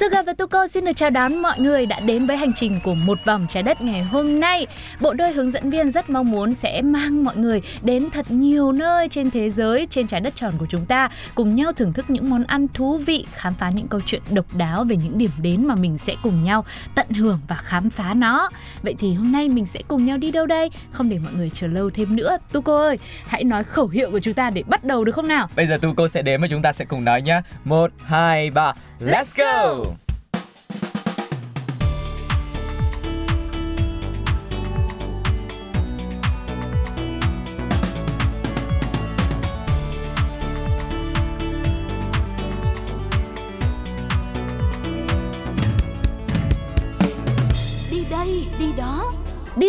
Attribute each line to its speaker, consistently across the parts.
Speaker 1: Suga và Tuko xin được chào đón mọi người đã đến với hành trình của một vòng trái đất ngày hôm nay. Bộ đôi hướng dẫn viên rất mong muốn sẽ mang mọi người đến thật nhiều nơi trên thế giới, trên trái đất tròn của chúng ta, cùng nhau thưởng thức những món ăn thú vị, khám phá những câu chuyện độc đáo về những điểm đến mà mình sẽ cùng nhau tận hưởng và khám phá nó. Vậy thì hôm nay mình sẽ cùng nhau đi đâu đây? Không để mọi người chờ lâu thêm nữa. Tuko ơi, hãy nói khẩu hiệu của chúng ta để bắt đầu được không nào?
Speaker 2: Bây giờ Tuko sẽ đếm và chúng ta sẽ cùng nói nhé. một hai ba Let's go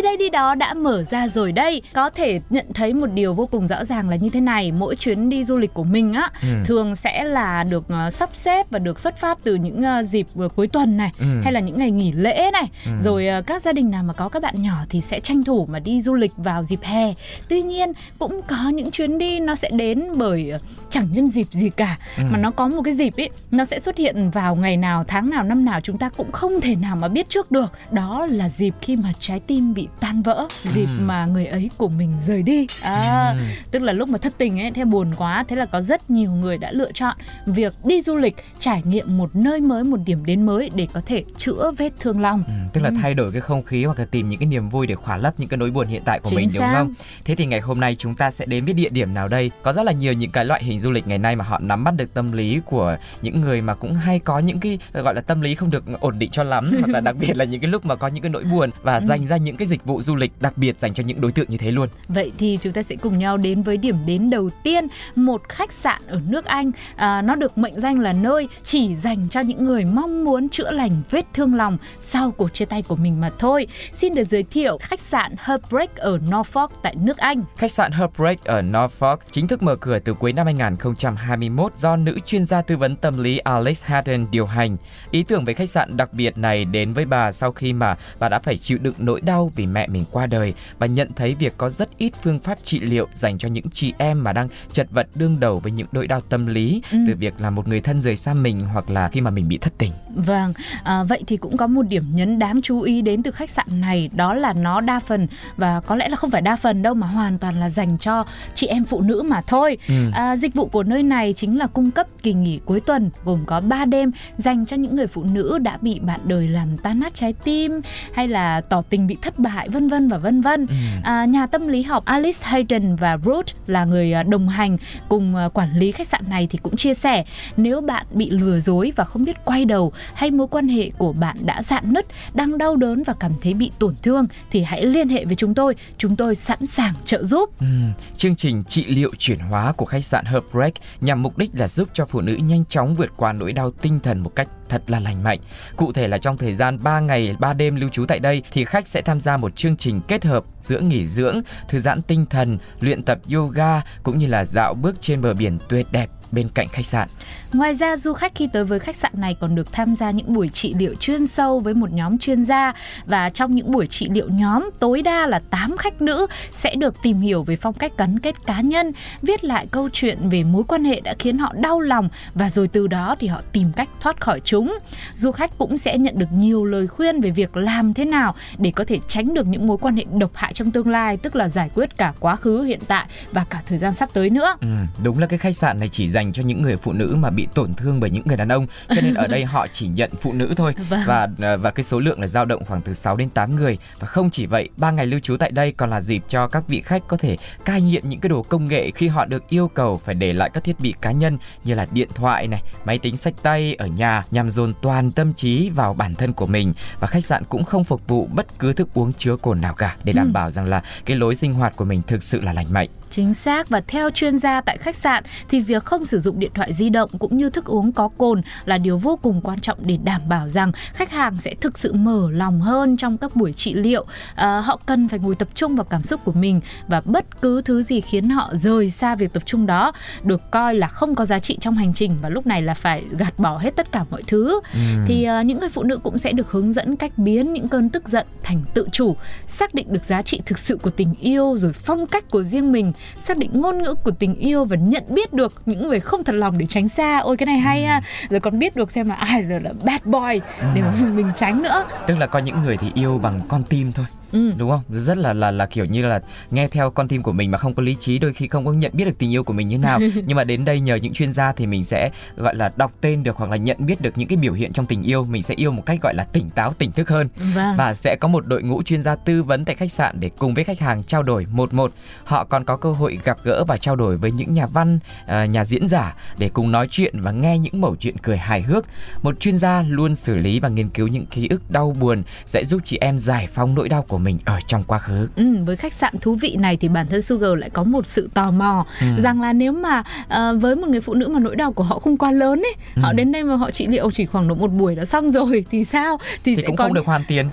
Speaker 3: Đi đây đi đó
Speaker 1: đã mở ra rồi đây Có thể nhận thấy một điều vô cùng rõ ràng là như thế này Mỗi chuyến đi du lịch của mình á
Speaker 2: Ừ.
Speaker 1: Thường sẽ là được ờ, sắp xếp và được xuất phát từ những ờ, dịp ờ, cuối tuần này
Speaker 2: Ừ.
Speaker 1: Hay là những ngày nghỉ lễ này
Speaker 2: Ừ.
Speaker 1: Rồi ờ, các gia đình nào mà có các bạn nhỏ thì sẽ tranh thủ mà đi du lịch vào dịp hè Tuy nhiên cũng có những chuyến đi nó sẽ đến bởi ờ, chẳng nhân dịp gì cả
Speaker 2: Ừ.
Speaker 1: Mà nó có một cái dịp ấy Nó sẽ xuất hiện vào ngày nào, tháng nào, năm nào Chúng ta cũng không thể nào mà biết trước được Đó là dịp khi mà trái tim bị tan vỡ Dịp
Speaker 2: Ừ.
Speaker 1: mà người ấy của mình rời đi à,
Speaker 2: Ừ.
Speaker 1: Tức là lúc mà thất tình ấy, thế buồn quá Thế là có rất nhiều người đã lựa chọn việc đi du lịch Trải nghiệm một nơi mới, một điểm đến mới Để có thể chữa vết thương lòng
Speaker 2: Ừ, tức là thay đổi cái không khí hoặc là tìm những cái niềm vui để khỏa lấp những cái nỗi buồn hiện tại của
Speaker 1: Chính
Speaker 2: mình đúng
Speaker 1: xác.
Speaker 2: không? Thế thì ngày hôm nay chúng ta sẽ đến với địa điểm nào đây? Có rất là nhiều những cái loại hình du lịch ngày nay mà họ nắm bắt được tâm lý của những người mà cũng hay có những cái gọi là tâm lý không được ổn định cho lắm hoặc là đặc biệt là những cái lúc mà có những cái nỗi buồn và
Speaker 1: Ừ.
Speaker 2: dành ra những cái dịch vụ du lịch đặc biệt dành cho những đối tượng như thế luôn.
Speaker 1: Vậy thì chúng ta sẽ cùng nhau đến với điểm đến đầu tiên Một khách sạn ở nước Anh à, Nó được mệnh danh là nơi chỉ dành cho những người mong muốn chữa lành vết thương lòng Sau cuộc chia tay của mình mà thôi Xin được giới thiệu khách sạn Herbreak ở Norfolk tại nước Anh
Speaker 2: Khách sạn Herbreak ở Norfolk chính thức mở cửa từ cuối năm 2021 do nữ chuyên gia tư vấn tâm lý Alex Hatton điều hành. Ý tưởng về khách sạn đặc biệt này đến với bà sau khi mà bà đã phải chịu đựng nỗi đau vì mẹ mình qua đời. Bà nhận thấy việc có rất ít phương pháp trị liệu dành cho những chị em mà đang chật vật đương đầu với những nỗi đau tâm lý
Speaker 1: Ừ.
Speaker 2: từ việc là một người thân rời xa mình hoặc là khi mà mình bị thất tình.
Speaker 1: Vâng, à, vậy thì cũng có một điểm nhấn đáng chú ý đến từ khách sạn này Đó là nó đa phần và có lẽ là không phải đa phần đâu mà hoàn toàn là dành cho chị em phụ nữ mà thôi
Speaker 2: Ừ.
Speaker 1: À, dịch vụ của nơi này chính là cung cấp kỳ nghỉ cuối tuần gồm có 3 đêm dành cho những người phụ nữ đã bị bạn đời làm tan nát trái tim hay là tỏ tình bị thất bại vân vân và vân vân.
Speaker 2: Ừ.
Speaker 1: À, nhà tâm lý học Alice Hayden và Ruth là người à, đồng hành cùng à, quản lý khách sạn này thì cũng chia sẻ nếu bạn bị lừa dối và không biết quay đầu hay mối quan hệ của bạn đã dạn nứt, đang đau đớn và cảm thấy bị tổn thương thì hãy liên hệ với chúng tôi, chúng tôi sẵn sàng trợ giúp.
Speaker 2: Ừm, chương trình trị liệu chuyển hóa của khách sạn Herbreak nhằm mục đích là giúp cho phụ nữ nhanh chóng vượt qua nỗi đau tinh thần một cách thật là lành mạnh. Cụ thể là trong thời gian 3 ngày 3 đêm lưu trú tại đây thì khách sẽ tham gia một chương trình kết hợp giữa nghỉ dưỡng, thư giãn tinh thần, luyện tập yoga cũng như là dạo bước trên bờ biển tuyệt đẹp bên cạnh khách sạn.
Speaker 1: Ngoài ra, du khách khi tới với khách sạn này còn được tham gia những buổi trị liệu chuyên sâu với một nhóm chuyên gia và trong những buổi trị liệu nhóm tối đa là 8 khách nữ sẽ được tìm hiểu về phong cách gắn kết cá nhân, viết lại câu chuyện về mối quan hệ đã khiến họ đau lòng và rồi từ đó thì họ tìm cách thoát khỏi chúng. Du khách cũng sẽ nhận được nhiều lời khuyên về việc làm thế nào để có thể tránh được những mối quan hệ độc hại trong tương lai, tức là giải quyết cả quá khứ, hiện tại và cả thời gian sắp tới nữa.
Speaker 2: Ừ, đúng là cái khách sạn này chỉ dành cho những người phụ nữ mà bị tổn thương bởi những người đàn ông. Cho nên ở đây họ chỉ nhận phụ nữ thôi.
Speaker 1: Vâng.
Speaker 2: và à, và cái số lượng là dao động khoảng từ 6 đến 8 người. Và không chỉ vậy ba ngày lưu trú tại đây còn là dịp cho các vị khách có thể cai nghiện những cái đồ công nghệ khi họ được yêu cầu phải để lại các thiết bị cá nhân như là điện thoại này máy tính sách tay ở nhà nhằm dồn toàn tâm trí vào bản thân của mình. Và khách sạn cũng không phục vụ bất cứ thức uống chứa cồn nào cả để đảm
Speaker 1: Ừ.
Speaker 2: bảo rằng là cái lối sinh hoạt của mình thực sự là lành mạnh
Speaker 1: Chính xác và theo chuyên gia tại khách sạn thì việc không sử dụng điện thoại di động cũng như thức uống có cồn là điều vô cùng quan trọng để đảm bảo rằng khách hàng sẽ thực sự mở lòng hơn trong các buổi trị liệu. À, họ cần phải ngồi tập trung vào cảm xúc của mình và bất cứ thứ gì khiến họ rời xa việc tập trung đó được coi là không có giá trị trong hành trình và lúc này là phải gạt bỏ hết tất cả mọi thứ.
Speaker 2: Ừ.
Speaker 1: Thì à, những người phụ nữ cũng sẽ được hướng dẫn cách biến những cơn tức giận thành tự chủ, xác định được giá trị thực sự của tình yêu rồi phong cách của riêng mình xác định ngôn ngữ của tình yêu và nhận biết được những người không thật lòng để tránh xa. Ôi cái này hay ha. Rồi còn biết được xem là ai là, là bad boy để mà mình tránh nữa.
Speaker 2: Tức là có những người thì yêu bằng con tim thôi
Speaker 1: ừ.
Speaker 2: đúng không? Rất là là là kiểu như là nghe theo con tim của mình mà không có lý trí đôi khi không có nhận biết được tình yêu của mình như nào. Nhưng mà đến đây nhờ những chuyên gia thì mình sẽ gọi là đọc tên được hoặc là nhận biết được những cái biểu hiện trong tình yêu. Mình sẽ yêu một cách gọi là tỉnh táo tỉnh thức hơn.
Speaker 1: Vâng.
Speaker 2: và sẽ có một đội ngũ chuyên gia tư vấn tại khách sạn để cùng với khách hàng trao đổi. Một một họ còn có cơ hội gặp gỡ và trao đổi với những nhà văn uh, nhà diễn giả để cùng nói chuyện và nghe những mẩu chuyện cười hài hước. Một chuyên gia luôn xử lý và nghiên cứu những ký ức đau buồn sẽ giúp chị em giải phóng nỗi đau của mình ở trong quá khứ.
Speaker 1: Ừ, với khách sạn thú vị này thì bản thân Sugar lại có một sự tò mò ừ. rằng là nếu mà uh, với một người phụ nữ mà nỗi đau của họ không quá lớn ấy, ừ. họ đến đây mà họ trị liệu chỉ khoảng độ một buổi đã xong rồi thì sao?
Speaker 2: Thì, thì sẽ cũng có... không được hoàn tiền.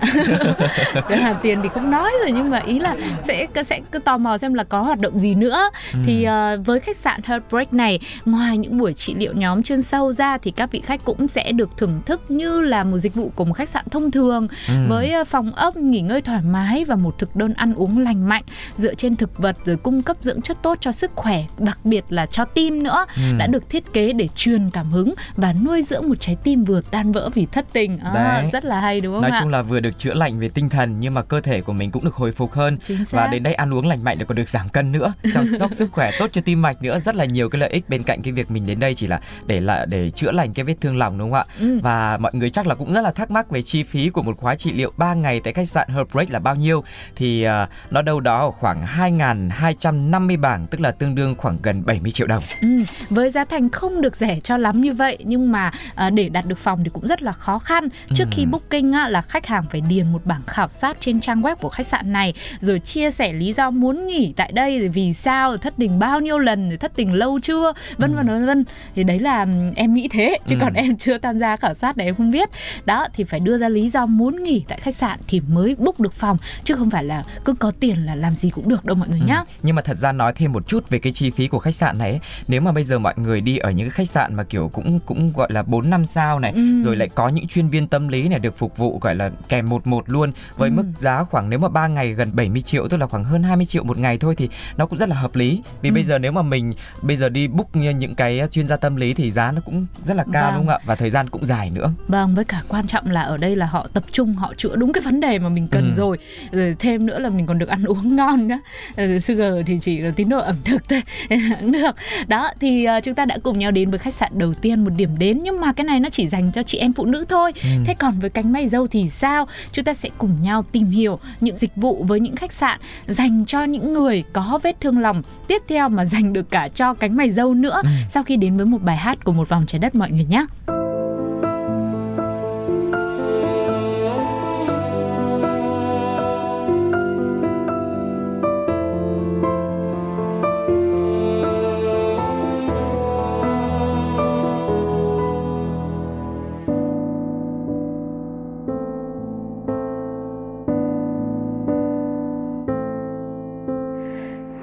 Speaker 1: hoàn tiền thì không nói rồi nhưng mà ý là sẽ sẽ cứ tò mò xem là có hoạt động gì nữa. Ừ. Thì uh, với khách sạn Heartbreak này, ngoài những buổi trị liệu nhóm chuyên sâu ra thì các vị khách cũng sẽ được thưởng thức như là một dịch vụ của một khách sạn thông thường ừ. với phòng ốc nghỉ ngơi thoải mái và một thực đơn ăn uống lành mạnh dựa trên thực vật rồi cung cấp dưỡng chất tốt cho sức khỏe, đặc biệt là cho tim nữa ừ. đã được thiết kế để truyền cảm hứng và nuôi dưỡng một trái tim vừa tan vỡ vì thất tình. À, rất là hay đúng không
Speaker 2: Nói
Speaker 1: ạ?
Speaker 2: chung là vừa được chữa lành về tinh thần nhưng mà cơ thể của mình cũng được hồi phục hơn và đến đây ăn uống lành mạnh để còn được giảm cân nữa, chăm sóc sức khỏe tốt cho tim mạch nữa, rất là nhiều cái lợi ích bên cạnh cái việc mình đến đây chỉ là để là để chữa lành cái vết thương lòng đúng không ạ? Ừ. Và mọi người chắc là cũng rất là thắc mắc về chi phí của một khóa trị liệu 3 ngày tại khách sạn Herbreak là bao nhiêu thì uh, nó đâu đó ở khoảng 2.250 bảng tức là tương đương khoảng gần 70 triệu đồng.
Speaker 1: Ừ, với giá thành không được rẻ cho lắm như vậy nhưng mà uh, để đặt được phòng thì cũng rất là khó khăn. Trước ừ. khi booking là khách hàng phải điền một bảng khảo sát trên trang web của khách sạn này rồi chia sẻ lý do muốn nghỉ tại đây rồi vì sao rồi thất tình bao nhiêu lần rồi thất tình lâu chưa vân vân vân vân thì đấy là em nghĩ thế chứ ừ. còn em chưa tham gia khảo sát này em không biết đó thì phải đưa ra lý do muốn nghỉ tại khách sạn thì mới book được phòng chứ không phải là cứ có tiền là làm gì cũng được đâu mọi người ừ. nhá.
Speaker 2: Nhưng mà thật ra nói thêm một chút về cái chi phí của khách sạn này ấy, nếu mà bây giờ mọi người đi ở những cái khách sạn mà kiểu cũng cũng gọi là 4 năm sao này, ừ. rồi lại có những chuyên viên tâm lý này được phục vụ gọi là kèm một một luôn với ừ. mức giá khoảng nếu mà 3 ngày gần 70 triệu tức là khoảng hơn 20 triệu một ngày thôi thì nó cũng rất là hợp lý. Vì ừ. bây giờ nếu mà mình bây giờ đi book những cái chuyên gia tâm lý thì giá nó cũng rất là cao vâng. đúng không ạ? Và thời gian cũng dài nữa.
Speaker 1: Vâng, với cả quan trọng là ở đây là họ tập trung họ chữa đúng cái vấn đề mà mình cần ừ. rồi. Rồi thêm nữa là mình còn được ăn uống ngon nữa uh, sugar thì chỉ là tín đồ ẩm thực thôi. Cũng được. Đó thì uh, chúng ta đã cùng nhau đến với khách sạn đầu tiên một điểm đến. Nhưng mà cái này nó chỉ dành cho chị em phụ nữ thôi. Ừ. thế còn với cánh mày dâu thì sao? Chúng ta sẽ cùng nhau tìm hiểu những dịch vụ với những khách sạn dành cho những người có vết thương lòng. Tiếp theo mà dành được cả cho cánh mày dâu nữa. Ừ. sau khi đến với một bài hát của một vòng trái đất mọi người nhé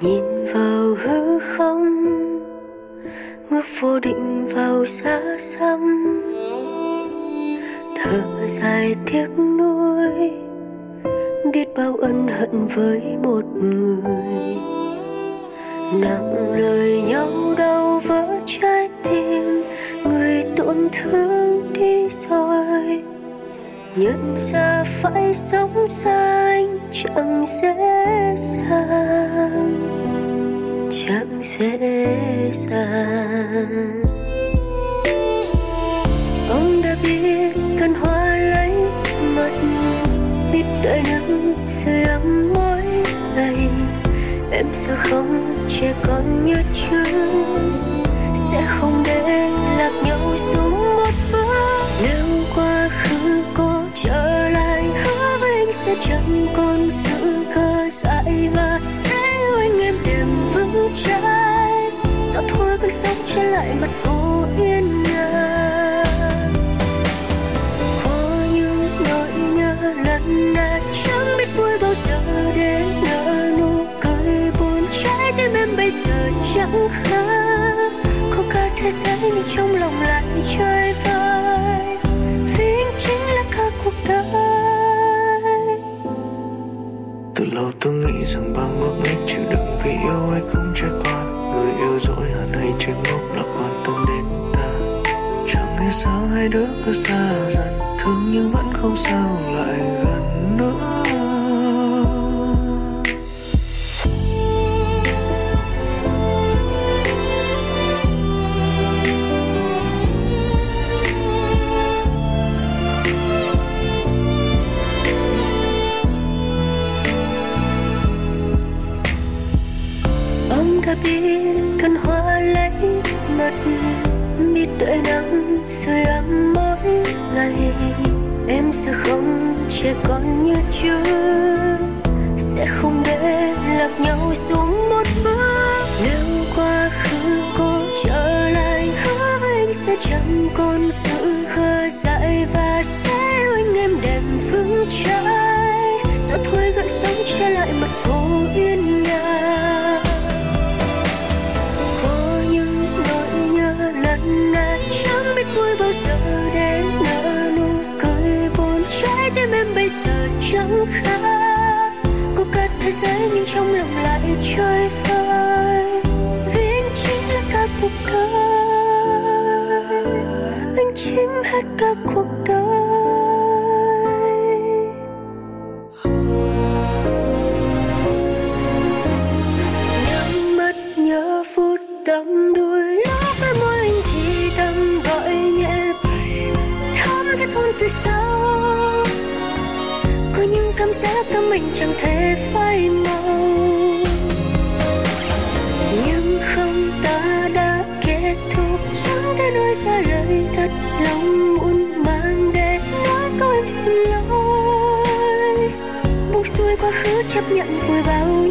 Speaker 1: nhìn vào hư không, ngước vô định vào
Speaker 4: xa xăm. Thở dài tiếc nuối biết bao ân hận với một người. Nặng lời nhau đau vỡ trái tim người tổn thương đi rồi. Nhận ra phải sống xa anh chẳng dễ dàng dễ dàng biết cần hoa lấy mật biết đợi nắng sưởi ấm mỗi ngày. Em sẽ không trẻ con như trước, sẽ không để lạc nhau xuống một bước. Nếu quá khứ có trở lại, hứa với anh sẽ chẳng còn sự cơ bước thôi trên sóng lại mặt hồ yên nhà. Có những nỗi nhớ lần nào chẳng biết vui bao giờ để nở nụ cười buồn trái tim em bây giờ chẳng khác có cả thế giới nhưng trong lòng lại chơi vơi vì anh chính là cả cuộc đời.
Speaker 5: Từ lâu tôi nghĩ rằng bao ngốc nghếch chịu đựng vì yêu ai cũng trải qua yêu dỗi hơn hay chuyên ngốc là quan tâm đến ta. Chẳng hiểu sao hai đứa cứ xa dần, thương nhưng vẫn không sao lại gần nữa.
Speaker 4: Ta biết cơn hoa lấy mật biết đợi nắng sưởi ấm mỗi ngày. Em sẽ không trẻ con như trước, sẽ không để lạc nhau xuống một bước. Nếu quá khứ có trở lại hứa với anh sẽ chẳng còn sự khờ dại và sẽ anh em đẹp vững trái gió thôi gợn sóng che lại mặt hồ yên nhà bây giờ chẳng khác. Có cả thế giới nhưng trong lòng lại trôi vơi vì anh chính là cả cuộc đời. Anh chính hết cả cuộc đời. Chẳng thể phai màu. Nhưng không ta đã kết thúc, chẳng thể nói ra lời thật lòng muốn mang để nói câu em xin lỗi. Buông xuôi quá khứ chấp nhận vui bao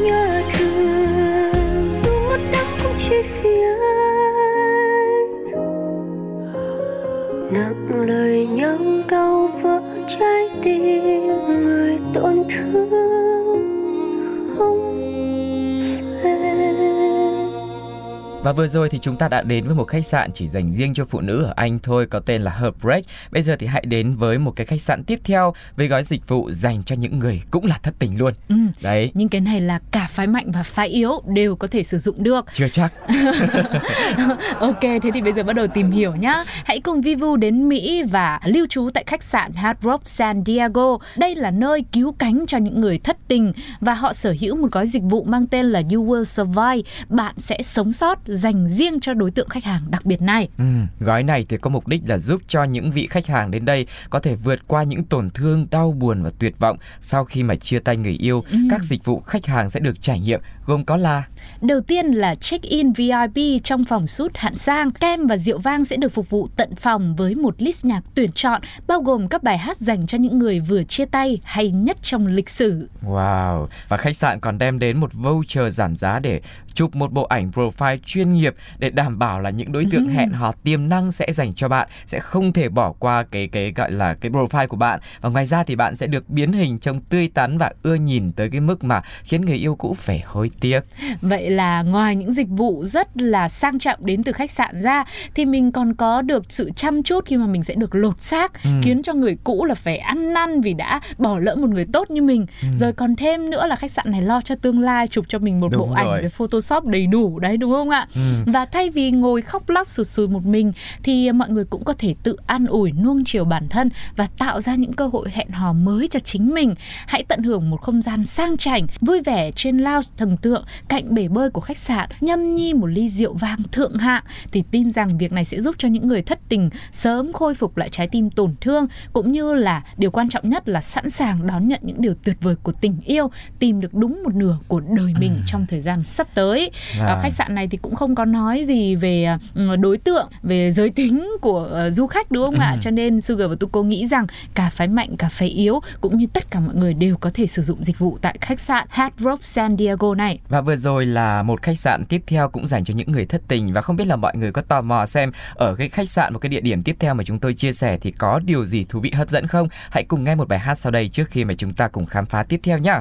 Speaker 2: Và vừa rồi thì chúng ta đã đến với một khách sạn chỉ dành riêng cho phụ nữ ở Anh thôi có tên là Heartbreak. Bây giờ thì hãy đến với một cái khách sạn tiếp theo với gói dịch vụ dành cho những người cũng là thất tình luôn.
Speaker 1: Ừ.
Speaker 2: Đấy,
Speaker 1: Nhưng cái này là cả phái mạnh và phái yếu đều có thể sử dụng được.
Speaker 2: chưa chắc.
Speaker 1: ok, thế thì bây giờ bắt đầu tìm hiểu nhá. Hãy cùng Vivu đến Mỹ và lưu trú tại khách sạn Hard Rock San Diego. Đây là nơi cứu cánh cho những người thất tình và họ sở hữu một gói dịch vụ mang tên là You Will Survive. Bạn sẽ sống sót dành riêng cho đối tượng khách hàng đặc biệt này.
Speaker 2: Ừ, gói này thì có mục đích là giúp cho những vị khách hàng đến đây có thể vượt qua những tổn thương, đau buồn và tuyệt vọng sau khi mà chia tay người yêu. Các dịch vụ khách hàng sẽ được trải nghiệm gồm có là
Speaker 1: Đầu tiên là check-in VIP trong phòng sút hạng sang. Kem và rượu vang sẽ được phục vụ tận phòng với một list nhạc tuyển chọn bao gồm các bài hát dành cho những người vừa chia tay hay nhất trong lịch sử.
Speaker 2: Wow, và khách sạn còn đem đến một voucher giảm giá để chụp một bộ ảnh profile chuyên nghiệp để đảm bảo là những đối tượng hẹn hò tiềm năng sẽ dành cho bạn sẽ không thể bỏ qua cái cái gọi là cái profile của bạn và ngoài ra thì bạn sẽ được biến hình trông tươi tắn và ưa nhìn tới cái mức mà khiến người yêu cũ phải hối tiếc.
Speaker 1: Vậy là ngoài những dịch vụ rất là sang trọng đến từ khách sạn ra thì mình còn có được sự chăm chút khi mà mình sẽ được lột xác
Speaker 2: Ừ.
Speaker 1: khiến cho người cũ là phải ăn năn vì đã bỏ lỡ một người tốt như mình. Rồi còn thêm nữa là khách sạn này lo cho tương lai chụp cho mình một
Speaker 2: Đúng
Speaker 1: bộ ảnh
Speaker 2: rồi.
Speaker 1: với Photoshop đầy đủ đấy đúng không ạ?
Speaker 2: Ừ.
Speaker 1: Và thay vì ngồi khóc lóc sụt sùi một mình thì mọi người cũng có thể tự an ủi nuông chiều bản thân và tạo ra những cơ hội hẹn hò mới cho chính mình. Hãy tận hưởng một không gian sang chảnh, vui vẻ trên lounge thần tượng cạnh bể bơi của khách sạn nhâm nhi một ly rượu vang thượng hạng thì tin rằng việc này sẽ giúp cho những người thất tình sớm khôi phục lại trái tim tổn thương cũng như là điều quan trọng nhất là sẵn sàng đón nhận những điều tuyệt vời của tình yêu tìm được đúng một nửa của đời mình ừ. trong thời gian sắp tới à. Khách sạn này thì cũng không có nói gì về ừ, đối tượng về giới tính của ờ, du khách đúng không
Speaker 6: ừ.
Speaker 1: ạ cho nên Sugar và Tuko nghĩ rằng cả phái mạnh cả phái yếu cũng như tất cả mọi người đều có thể sử dụng dịch vụ tại khách sạn Hard Rock San Diego này này.
Speaker 6: Và vừa rồi là một khách sạn tiếp theo cũng dành cho những người thất tình và không biết là mọi người có tò mò xem ở cái khách sạn, một cái địa điểm tiếp theo mà chúng tôi chia sẻ thì có điều gì thú vị, hấp dẫn không? Hãy cùng nghe một bài hát sau đây trước khi mà chúng ta cùng khám phá tiếp theo nhé.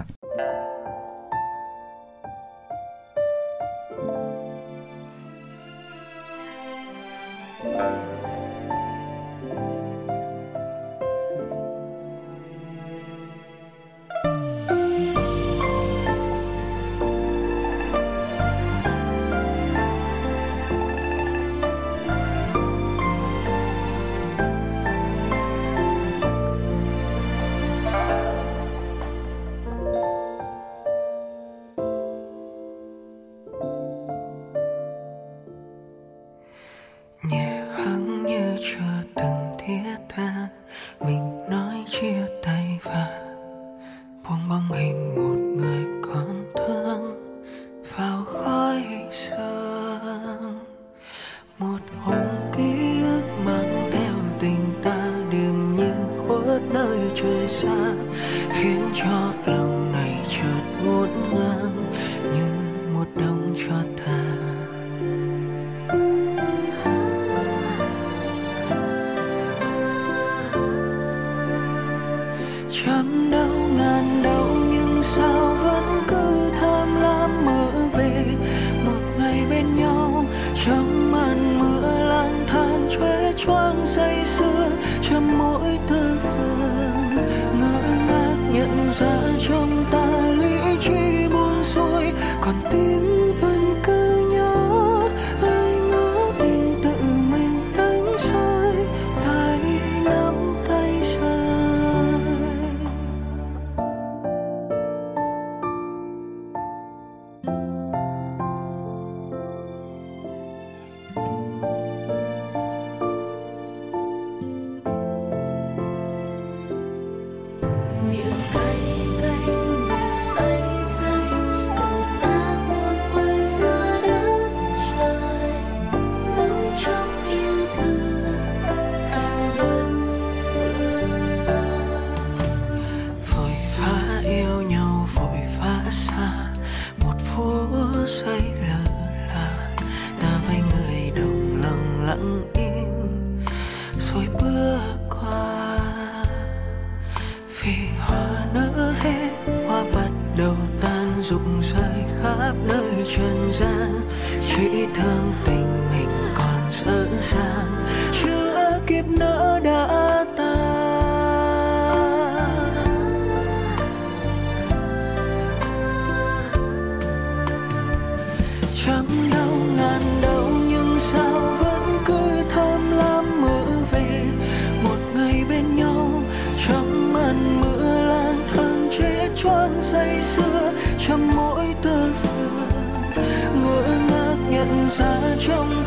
Speaker 7: xa trong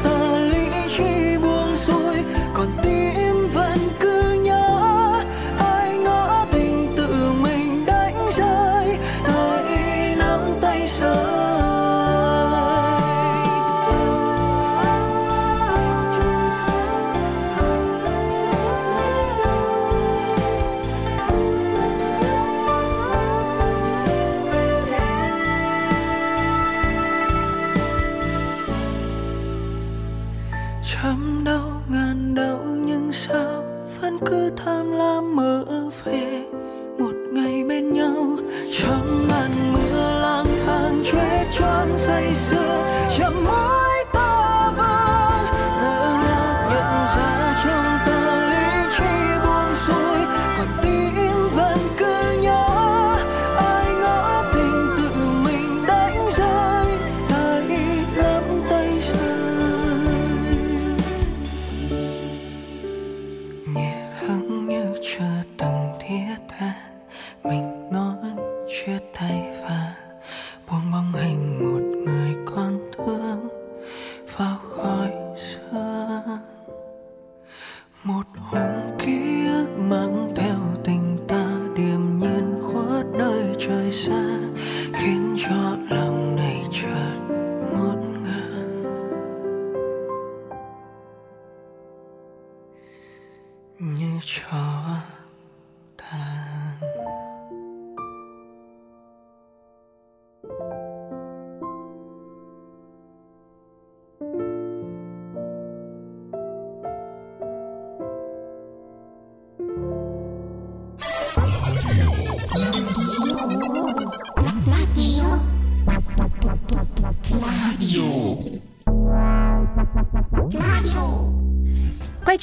Speaker 7: bên nhau trong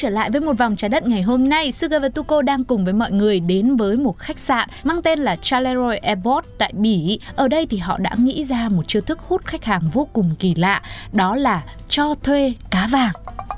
Speaker 1: trở lại với một vòng trái đất ngày hôm nay, Suga và Tuko đang cùng với mọi người đến với một khách sạn mang tên là Charleroi Airport tại Bỉ. Ở đây thì họ đã nghĩ ra một chiêu thức hút khách hàng vô cùng kỳ lạ, đó là cho thuê cá vàng.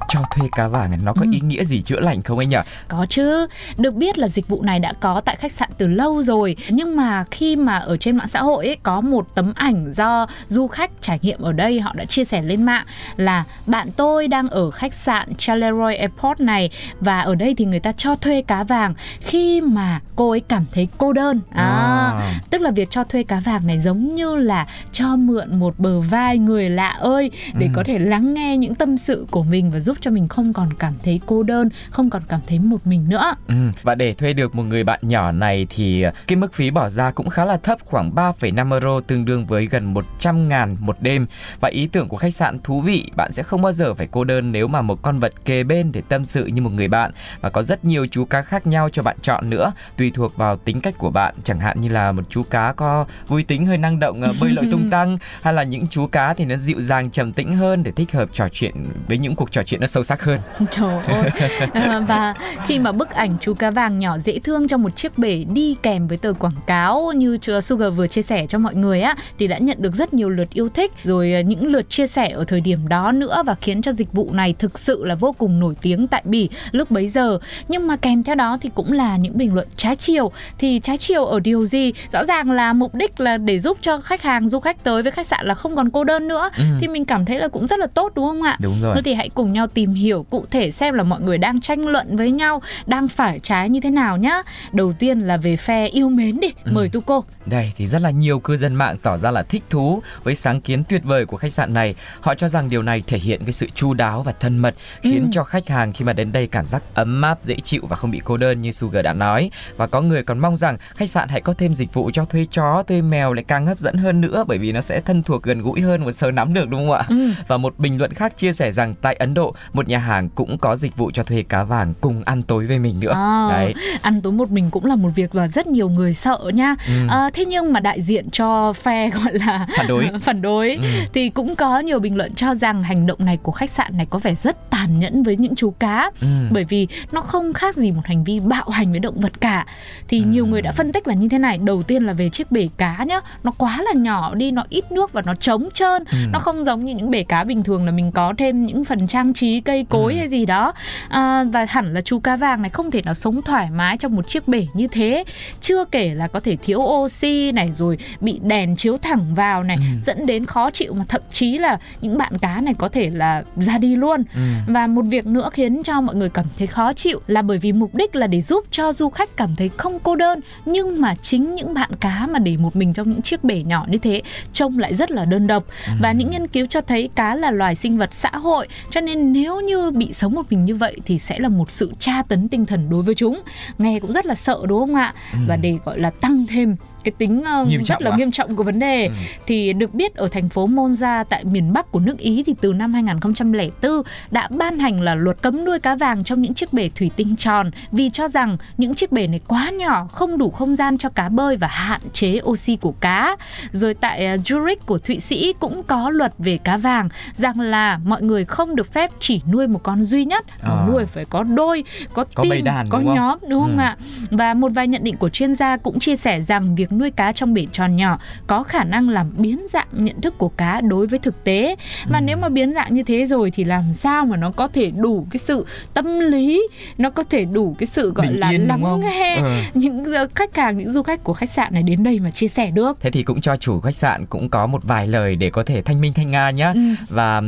Speaker 2: Cho thuê cá vàng này nó có
Speaker 1: Ừ.
Speaker 2: ý nghĩa gì chữa lành không anh nhỉ?
Speaker 1: Có chứ, được biết là dịch vụ này đã có tại khách sạn từ lâu rồi Nhưng mà khi mà ở trên mạng xã hội ấy, có một tấm ảnh do du khách trải nghiệm ở đây Họ đã chia sẻ lên mạng là bạn tôi đang ở khách sạn Charleroi Airport này Và ở đây thì người ta cho thuê cá vàng khi mà cô ấy cảm thấy cô đơn à,
Speaker 2: À.
Speaker 1: Tức là việc cho thuê cá vàng này giống như là cho mượn một bờ vai người lạ ơi Để
Speaker 2: Ừ.
Speaker 1: có thể lắng nghe những tâm sự của mình và giúp cho mình không còn cảm thấy cô đơn, không còn cảm thấy một mình nữa.
Speaker 2: Ừ, và để thuê được một người bạn nhỏ này thì ờ, cái mức phí bỏ ra cũng khá là thấp khoảng 3,5 euro tương đương với gần 100 ngàn một đêm. Và ý tưởng của khách sạn thú vị bạn sẽ không bao giờ phải cô đơn nếu mà một con vật kề bên để tâm sự như một người bạn. Và có rất nhiều chú cá khác nhau cho bạn chọn nữa tùy thuộc vào tính cách của bạn. Chẳng hạn như là một chú cá có vui tính hơi năng động ờ, bơi lội tung tăng hay là những chú cá thì nó dịu dàng trầm tĩnh hơn để thích hợp trò chuyện với những cuộc trò chuyện nó sâu sắc hơn
Speaker 1: Trời ơi. À, và khi mà bức ảnh chú cá vàng nhỏ dễ thương trong một chiếc bể đi kèm với tờ quảng cáo như Sugar vừa chia sẻ cho mọi người á thì đã nhận được rất nhiều lượt yêu thích rồi à, những lượt chia sẻ ở thời điểm đó nữa và khiến cho dịch vụ này thực sự là vô cùng nổi tiếng tại Bỉ lúc bấy giờ. Nhưng mà kèm theo đó thì cũng là những bình luận trái chiều. Thì trái chiều ở điều gì? Rõ ràng là mục đích là để giúp cho khách hàng du khách tới với khách sạn là không còn cô đơn nữa
Speaker 2: Ừ.
Speaker 1: thì mình cảm thấy là cũng rất là tốt đúng không ạ?
Speaker 2: đúng rồi
Speaker 1: Thôi thì hãy cùng nhau tìm hiểu cụ thể xem là mọi người đang tranh luận với nhau, đang phải trái như thế nào nhá. Đầu tiên là về phe yêu mến đi,
Speaker 2: Ừ.
Speaker 1: mời Tuko.
Speaker 2: Đây thì rất là nhiều cư dân mạng tỏ ra là thích thú với sáng kiến tuyệt vời của khách sạn này. Họ cho rằng điều này thể hiện cái sự chu đáo và thân mật, khiến
Speaker 1: Ừ.
Speaker 2: cho khách hàng khi mà đến đây cảm giác ấm áp, dễ chịu và không bị cô đơn như Sugar đã nói. Và có người còn mong rằng khách sạn hãy có thêm dịch vụ cho thuê chó, thuê mèo lại càng hấp dẫn hơn nữa bởi vì nó sẽ thân thuộc gần gũi hơn một sờ nắm được đúng không ạ?
Speaker 1: Ừ.
Speaker 2: Và một bình luận khác chia sẻ rằng tại Ấn Độ, một nhà hàng cũng có dịch vụ cho thuê cá vàng cùng ăn tối với mình nữa.
Speaker 1: À,
Speaker 2: Đấy.
Speaker 1: ăn tối một mình cũng là một việc mà rất nhiều người sợ nha.
Speaker 2: Ừ.
Speaker 1: À, thế nhưng mà đại diện cho phe gọi là
Speaker 2: Phản đối.
Speaker 1: phản đối
Speaker 2: Ừ.
Speaker 1: thì cũng có nhiều bình luận cho rằng hành động này của khách sạn này có vẻ rất tàn nhẫn với những chú cá.
Speaker 2: Ừ.
Speaker 1: bởi vì nó không khác gì một hành vi bạo hành với động vật cả thì nhiều người đã phân tích là như thế này đầu tiên là về chiếc bể cá nhá nó quá là nhỏ đi nó ít nước và nó trống trơn
Speaker 2: Ừ.
Speaker 1: nó không giống như những bể cá bình thường là mình có thêm những phần trang trí cây cối
Speaker 2: Ừ.
Speaker 1: hay gì đó à, và hẳn là chú cá vàng này không thể nào sống thoải mái trong một chiếc bể như thế chưa kể là có thể thiếu oxy này rồi bị đèn chiếu thẳng vào này
Speaker 2: Ừ.
Speaker 1: dẫn đến khó chịu mà thậm chí là những bạn cá này có thể là ra đi luôn
Speaker 2: Ừ.
Speaker 1: và một việc nữa khiến cho mọi người cảm thấy khó chịu là bởi vì mục đích là để giúp cho du khách cảm thấy không cô đơn nhưng mà chính những bạn cá mà để một mình trong những chiếc bể nhỏ như thế trông lại rất là đơn độc và những nghiên cứu cho thấy cá là loài sinh vật xã hội cho nên nếu như bị sống một mình như vậy thì sẽ là một sự tra tấn tinh thần đối với chúng. Nghe cũng rất là sợ đúng không ạ? Và để gọi là tăng thêm cái tính
Speaker 2: Nghiêm
Speaker 1: rất là
Speaker 2: à?
Speaker 1: nghiêm trọng của vấn đề
Speaker 2: Ừ.
Speaker 1: thì được biết ở thành phố Monza tại miền Bắc của nước Ý thì từ năm 2004 đã ban hành là luật cấm nuôi cá vàng trong những chiếc bể thủy tinh tròn vì cho rằng những chiếc bể này quá nhỏ, không đủ không gian cho cá bơi và hạn chế oxy của cá. Rồi tại ờ, Zurich của Thụy Sĩ cũng có luật về cá vàng rằng là mọi người không được phép chỉ nuôi một con duy nhất,
Speaker 2: À.
Speaker 1: nuôi phải có đôi, có,
Speaker 2: Có
Speaker 1: team,
Speaker 2: đàn,
Speaker 1: có
Speaker 2: đúng
Speaker 1: nhóm đúng không
Speaker 2: Ừ.
Speaker 1: ạ? Và một vài nhận định của chuyên gia cũng chia sẻ rằng việc nuôi cá trong bể tròn nhỏ có khả năng làm biến dạng nhận thức của cá đối với thực tế. Và
Speaker 2: Ừ.
Speaker 1: nếu mà biến dạng như thế rồi thì làm sao mà nó có thể đủ cái sự tâm lý, nó có thể đủ cái sự gọi
Speaker 2: Bình
Speaker 1: là
Speaker 2: yên,
Speaker 1: lắng nghe
Speaker 2: Ừ.
Speaker 1: những khách hàng, những du khách của khách sạn này đến đây mà chia sẻ được.
Speaker 2: Thế thì cũng cho chủ khách sạn cũng có một vài lời để có thể thanh minh thanh nga nhé.
Speaker 1: Ừ.
Speaker 2: Và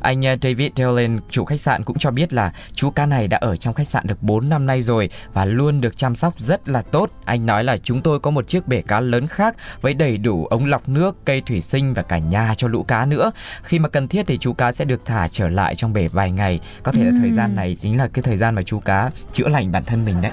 Speaker 2: anh David Dillon chủ khách sạn cũng cho biết là chú cá này đã ở trong khách sạn được 4 năm nay rồi và luôn được chăm sóc rất là tốt. Anh nói là chúng tôi có một chiếc bể cá lớn khác với đầy đủ ống lọc nước, cây thủy sinh và cả nhà cho lũ cá nữa. Khi mà cần thiết thì chú cá sẽ được thả trở lại trong bể vài ngày. Có thể là thời gian này chính là cái thời gian mà chú cá chữa lành bản thân mình đấy.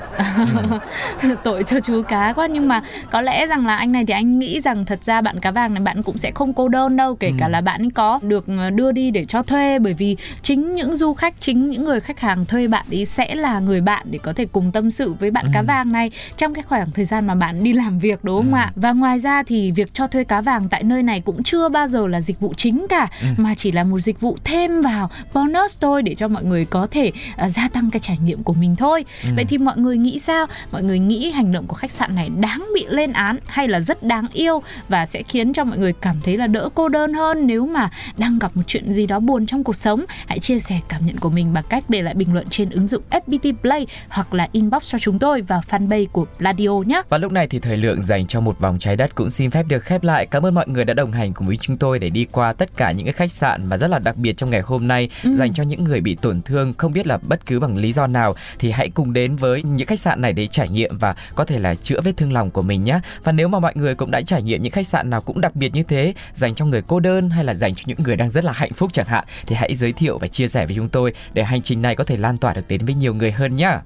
Speaker 1: tội cho chú cá quá nhưng mà có lẽ rằng là anh này thì anh nghĩ rằng thật ra bạn cá vàng này bạn cũng sẽ không cô đơn đâu kể cả
Speaker 2: Ừ.
Speaker 1: là bạn có được ờ, đưa đi để cho thuê bởi vì chính những du khách chính những người khách hàng thuê bạn ý sẽ là người bạn để có thể cùng tâm sự với bạn cá
Speaker 2: Ừ.
Speaker 1: vàng này trong cái khoảng thời gian mà bạn đi làm việc đúng không
Speaker 2: Ừ.
Speaker 1: ạ và ngoài ra thì việc cho thuê cá vàng tại nơi này cũng chưa bao giờ là dịch vụ chính cả
Speaker 2: Ừ.
Speaker 1: mà chỉ là một dịch vụ thêm vào bonus thôi để cho mọi người có thể ờ, gia tăng cái trải nghiệm của mình thôi
Speaker 2: Ừ.
Speaker 1: vậy thì mọi người nghĩ sao mọi người nghĩ hành động của khách sạn này đáng bị lên án hay là rất đáng yêu và sẽ khiến cho mọi người cảm thấy là đỡ cô đơn hơn nếu mà đang gặp một chuyện gì đó buồn trong cuộc sống hãy chia sẻ cảm nhận của mình bằng cách để lại bình luận trên ứng dụng FPT Play hoặc là inbox cho chúng tôi vào fanpage của Pladio nhé
Speaker 2: Và lúc này thì thời lượng dành cho một vòng trái đất cũng xin phép được khép lại. Cảm ơn mọi người đã đồng hành cùng với chúng tôi để đi qua tất cả những cái khách sạn và rất là đặc biệt trong ngày hôm nay
Speaker 1: Ừ.
Speaker 2: dành cho những người bị tổn thương không biết là bất cứ bằng lý do nào thì hãy cùng đến với những khách sạn này để trải nghiệm và có thể là chữa vết thương lòng của mình nhé. Và nếu mà mọi người cũng đã trải nghiệm những khách sạn nào cũng đặc biệt như thế dành cho người cô đơn hay là dành cho những người đang rất là hạnh phúc chẳng hạn thì hãy giới thiệu và chia sẻ với chúng tôi để hành trình này có thể lan tỏa được đến với nhiều người hơn nhé.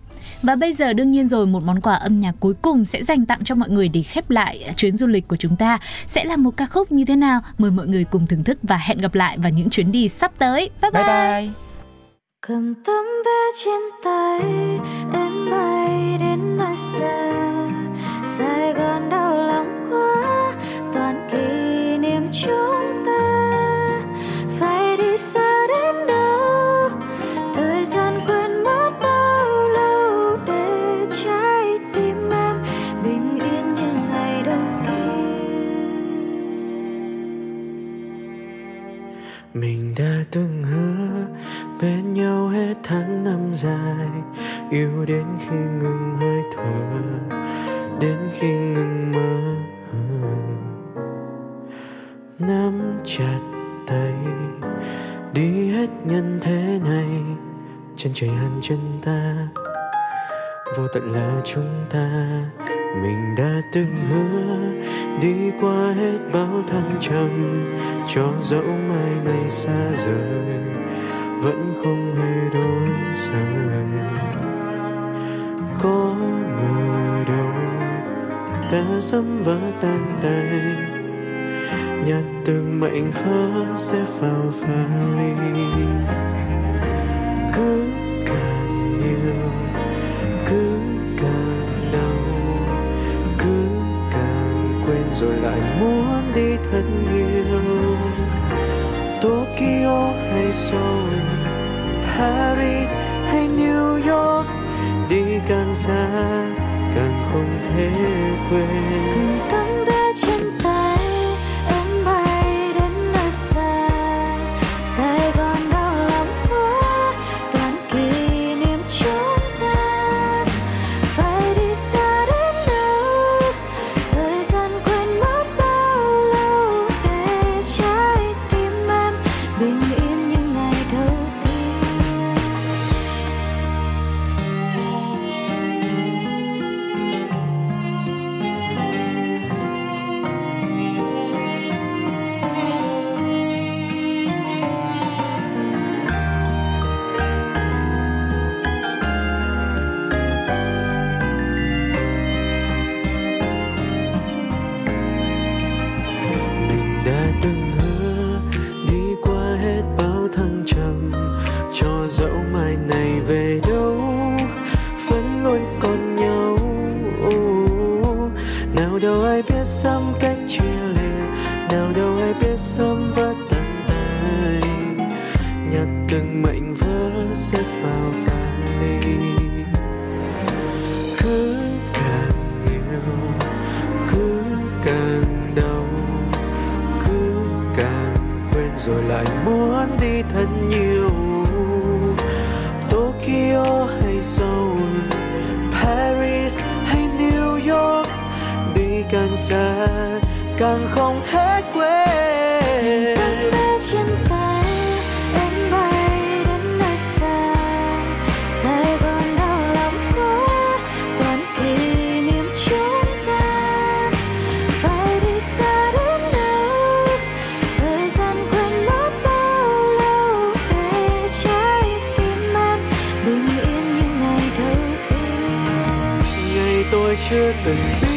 Speaker 1: Và bây giờ đương nhiên rồi một món quà âm nhạc cuối cùng sẽ dành tặng cho mọi người để khép lại chuyến du lịch của chúng ta. Sẽ là một ca khúc như thế nào? Mời mọi người cùng thưởng thức và hẹn gặp lại vào những chuyến đi sắp tới. Bye bye,
Speaker 2: Bye bye.
Speaker 8: cầm tấm vé trên tay em bay đến nơi xa. Sài gòn đau lòng quá toàn kỷ niệm chúng
Speaker 5: mình đã từng hứa bên nhau hết tháng năm dài. Yêu đến khi ngừng hơi thở, đến khi ngừng mơ nắm chặt tay, đi hết nhân thế này. Chân trời hàn chân ta, vô tận là chúng ta mình đã từng hứa đi qua hết bao thăng trầm, cho dẫu mai này xa rời, vẫn không hề đổi rời. Có ngờ đâu ta dám vỡ tan tay, nhặt từng mệnh vỡ sẽ vào pha ly. Thật nhiều Tokyo hay Seoul, Paris hay New York, đi càng xa càng không thể quên.
Speaker 8: Từng tấm vé trên
Speaker 5: ai biết sớm cách chia
Speaker 8: chưa từng